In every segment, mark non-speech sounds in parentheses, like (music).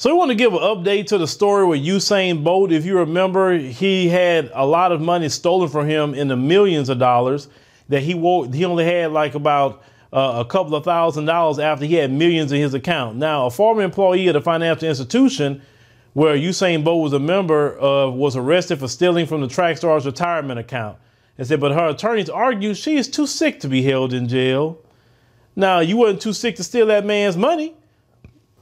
So we want to give an update to the story with Usain Bolt. If you remember, he had a lot of money stolen from him in the millions of dollars that he wore, he only had like about uh, a couple of thousand dollars after he had millions in his account. Now, a former employee of the financial institution where Usain Bolt was a member of was arrested for stealing from the track star's retirement account. And said, but her attorneys argue she is too sick to be held in jail. Now, you weren't too sick to steal that man's money.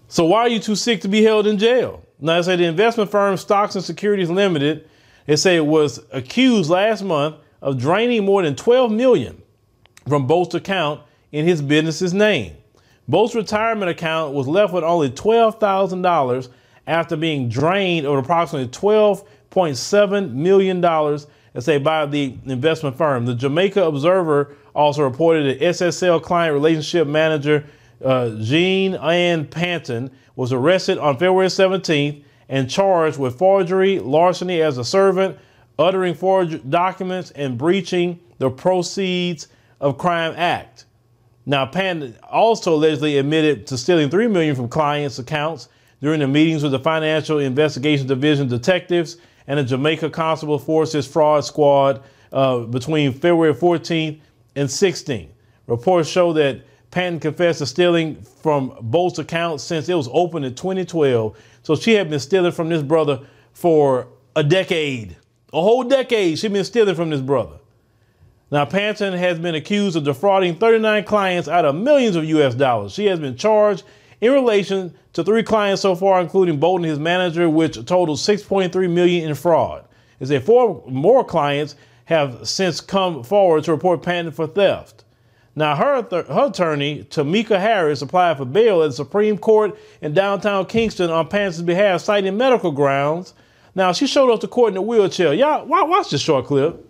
So why are you too sick to be held in jail? Now, they say the investment firm Stocks and Securities Limited, they say it was accused last month of draining more than 12 million from Bolt's account in his business's name. Bolt's retirement account was left with only $12,000 after being drained of approximately $12.7 million, let's say, by the investment firm. The Jamaica Observer also reported that SSL client relationship manager uh, Jean Ann Panton was arrested on February 17th and charged with forgery, larceny as a servant, uttering forged documents, and breaching the Proceeds of Crime Act. Now, Panton also allegedly admitted to stealing 3 million from clients' accounts during the meetings with the Financial Investigation Division detectives and the Jamaica Constable Forces Fraud Squad uh, between February 14th and 16th. Reports show that Panton confessed to stealing from Bolt's account since it was opened in 2012. So she had been stealing from this brother for a decade. A whole decade she'd been stealing from this brother. Now, Panton has been accused of defrauding 39 clients out of millions of US dollars. She has been charged in relation to three clients so far, including Bolton his manager, which totaled 6.3 million in fraud. Is that four more clients have since come forward to report Panton for theft. Now, her, th- her attorney, Tamika Harris, applied for bail at the Supreme Court in downtown Kingston on Panton's behalf, citing medical grounds. Now, she showed up to court in a wheelchair. Y'all, watch this short clip.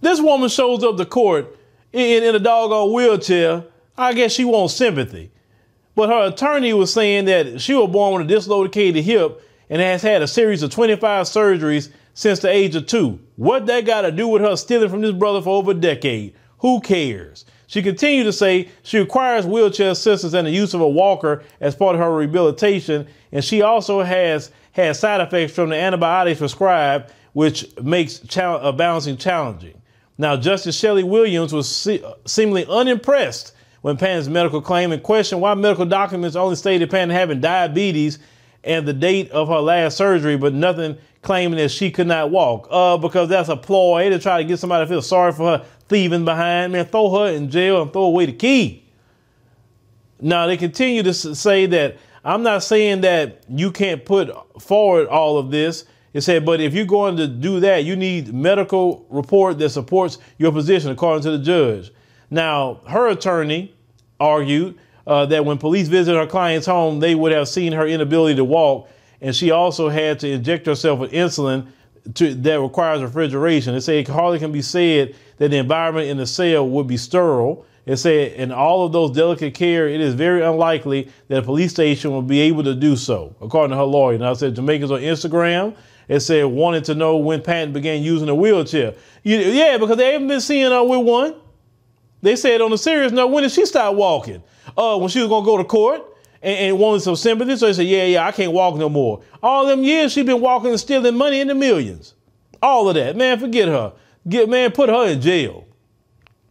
This woman shows up to court in, in a doggone wheelchair. I guess she wants sympathy. But her attorney was saying that she was born with a dislocated hip and has had a series of 25 surgeries since the age of two. What that got to do with her stealing from this brother for over a decade? Who cares? She continued to say she requires wheelchair assistance and the use of a walker as part of her rehabilitation, and she also has had side effects from the antibiotics prescribed, which makes chal- balancing challenging. Now, Justice Shelley Williams was se- seemingly unimpressed when Pan's medical claim and questioned why medical documents only stated Pan having diabetes and the date of her last surgery, but nothing claiming that she could not walk. Uh, because that's a ploy to try to get somebody to feel sorry for her thieving behind. Man, throw her in jail and throw away the key. Now, they continue to say that I'm not saying that you can't put forward all of this. It said, but if you're going to do that, you need medical report that supports your position, according to the judge. Now, her attorney argued uh, that when police visited her client's home, they would have seen her inability to walk, and she also had to inject herself with insulin to, that requires refrigeration. They say it hardly can be said that the environment in the cell would be sterile. It said, in all of those delicate care, it is very unlikely that a police station will be able to do so, according to her lawyer. Now, I said Jamaicans on Instagram, it said wanted to know when Panton began using a wheelchair. You, yeah, because they haven't been seeing her with one. They said on a serious note, when did she start walking? Uh, when she was gonna go to court and, and wanted some sympathy. So they said, yeah, yeah, I can't walk no more. All them years she been walking and stealing money in the millions. All of that. Man, forget her. Get man, put her in jail.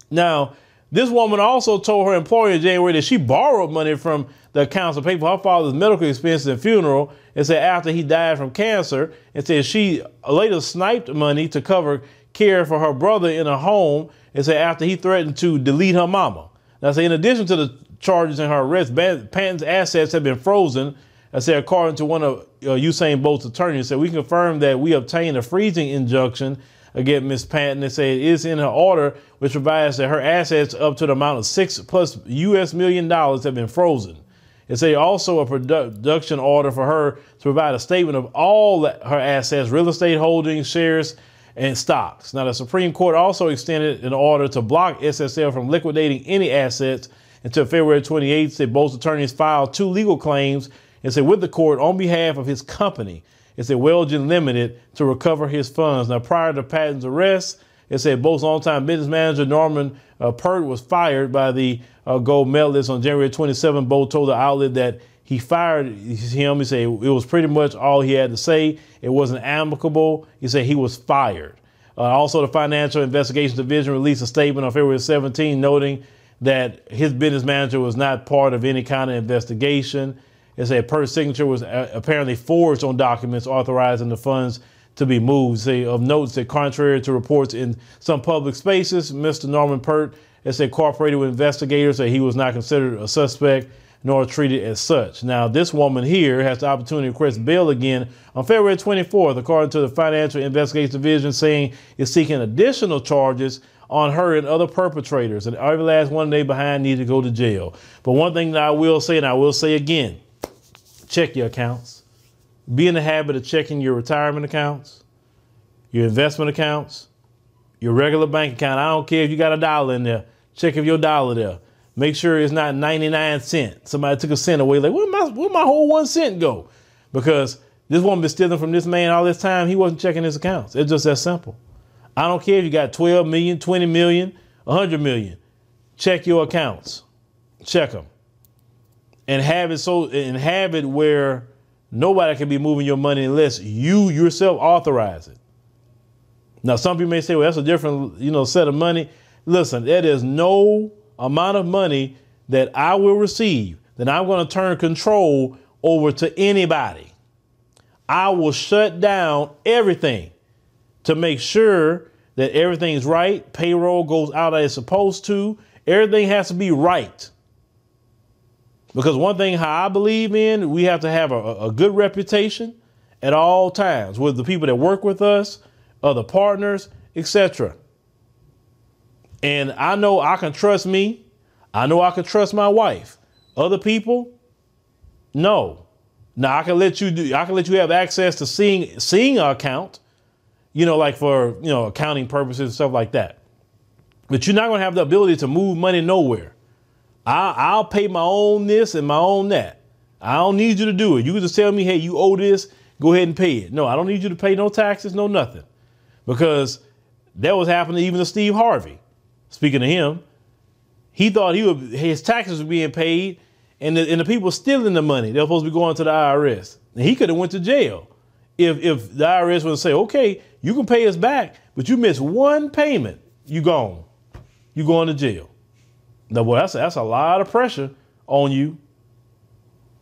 Now, this woman also told her employer in January that she borrowed money from the accounts to pay for her father's medical expenses and funeral and said after he died from cancer and said she later sniped money to cover care for her brother in a home and said after he threatened to delete her mama. Now, say in addition to the charges and her arrest, Panton's assets have been frozen. I said, according to one of uh, Usain Bolt's attorneys, said we confirm that we obtained a freezing injunction against Ms. Patton. They say it is in her order, which provides that her assets up to the amount of six plus U.S. million dollars have been frozen. It's a, also a production order for her to provide a statement of all her assets, real estate holdings, shares, and stocks. Now, the Supreme Court also extended an order to block SSL from liquidating any assets until February 28th. Said both attorneys filed two legal claims and said with the court on behalf of his company. It said Welgen Limited to recover his funds. Now, prior to Panton's arrest, it said Bolt's longtime business manager Norman uh, Peart was fired by the uh, gold medalist on January 27. Both told the outlet that he fired him. He said it was pretty much all he had to say. It wasn't amicable. He said he was fired. Uh, also, the Financial Investigations Division released a statement on February 17 noting that his business manager was not part of any kind of investigation. It said Peart's signature was uh, apparently forged on documents authorizing the funds to be moved. Say of notes that contrary to reports in some public spaces, Mr. Norman Peart has said cooperated with investigators that he was not considered a suspect nor treated as such. Now, this woman here has the opportunity to request bail again on February 24th, according to the Financial Investigations Division, saying it's seeking additional charges on her and other perpetrators. And every last one they behind need to go to jail. But one thing that I will say, and I will say again, check your accounts be in the habit of checking your retirement accounts, your investment accounts, your regular bank account. I don't care if you got a dollar in there. Check if your dollar there. Make sure it's not 99 cents. Somebody took a cent away. Like, where my where my whole one cent go? Because this woman been stealing from this man all this time. He wasn't checking his accounts. It's just that simple. I don't care if you got 12 million, 20 million, 100 million. Check your accounts. Check them. And have it so and have it where Nobody can be moving your money unless you yourself authorize it. Now, some people may say, well, that's a different, you know, set of money. Listen, there is no amount of money that I will receive then I'm going to turn control over to anybody. I will shut down everything to make sure that everything's right. Payroll goes out as supposed to. Everything has to be right. Because one thing how I believe in, we have to have a, a good reputation at all times with the people that work with us, other partners, etc. And I know I can trust me. I know I can trust my wife. Other people, no. Now I can let you do. I can let you have access to seeing seeing our account, you know, like for you know accounting purposes and stuff like that. But you're not going to have the ability to move money nowhere. I, I'll pay my own this and my own that. I don't need you to do it. You can just tell me, hey, you owe this, go ahead and pay it. No, I don't need you to pay no taxes, no nothing. Because that was happening even to Steve Harvey. Speaking of him, he thought he would his taxes were being paid and the, and the people stealing the money. They're supposed to be going to the IRS. And he could have went to jail if if the IRS would say, okay, you can pay us back, but you miss one payment, you gone. You going to jail. Now, boy, that's, that's a lot of pressure on you.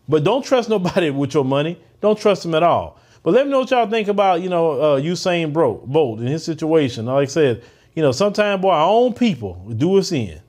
But don't trust nobody (laughs) with your money. Don't trust them at all. But let me know what y'all think about, you know, uh, Usain Bolt in his situation. Like I said, you know, sometimes, boy, our own people do us in.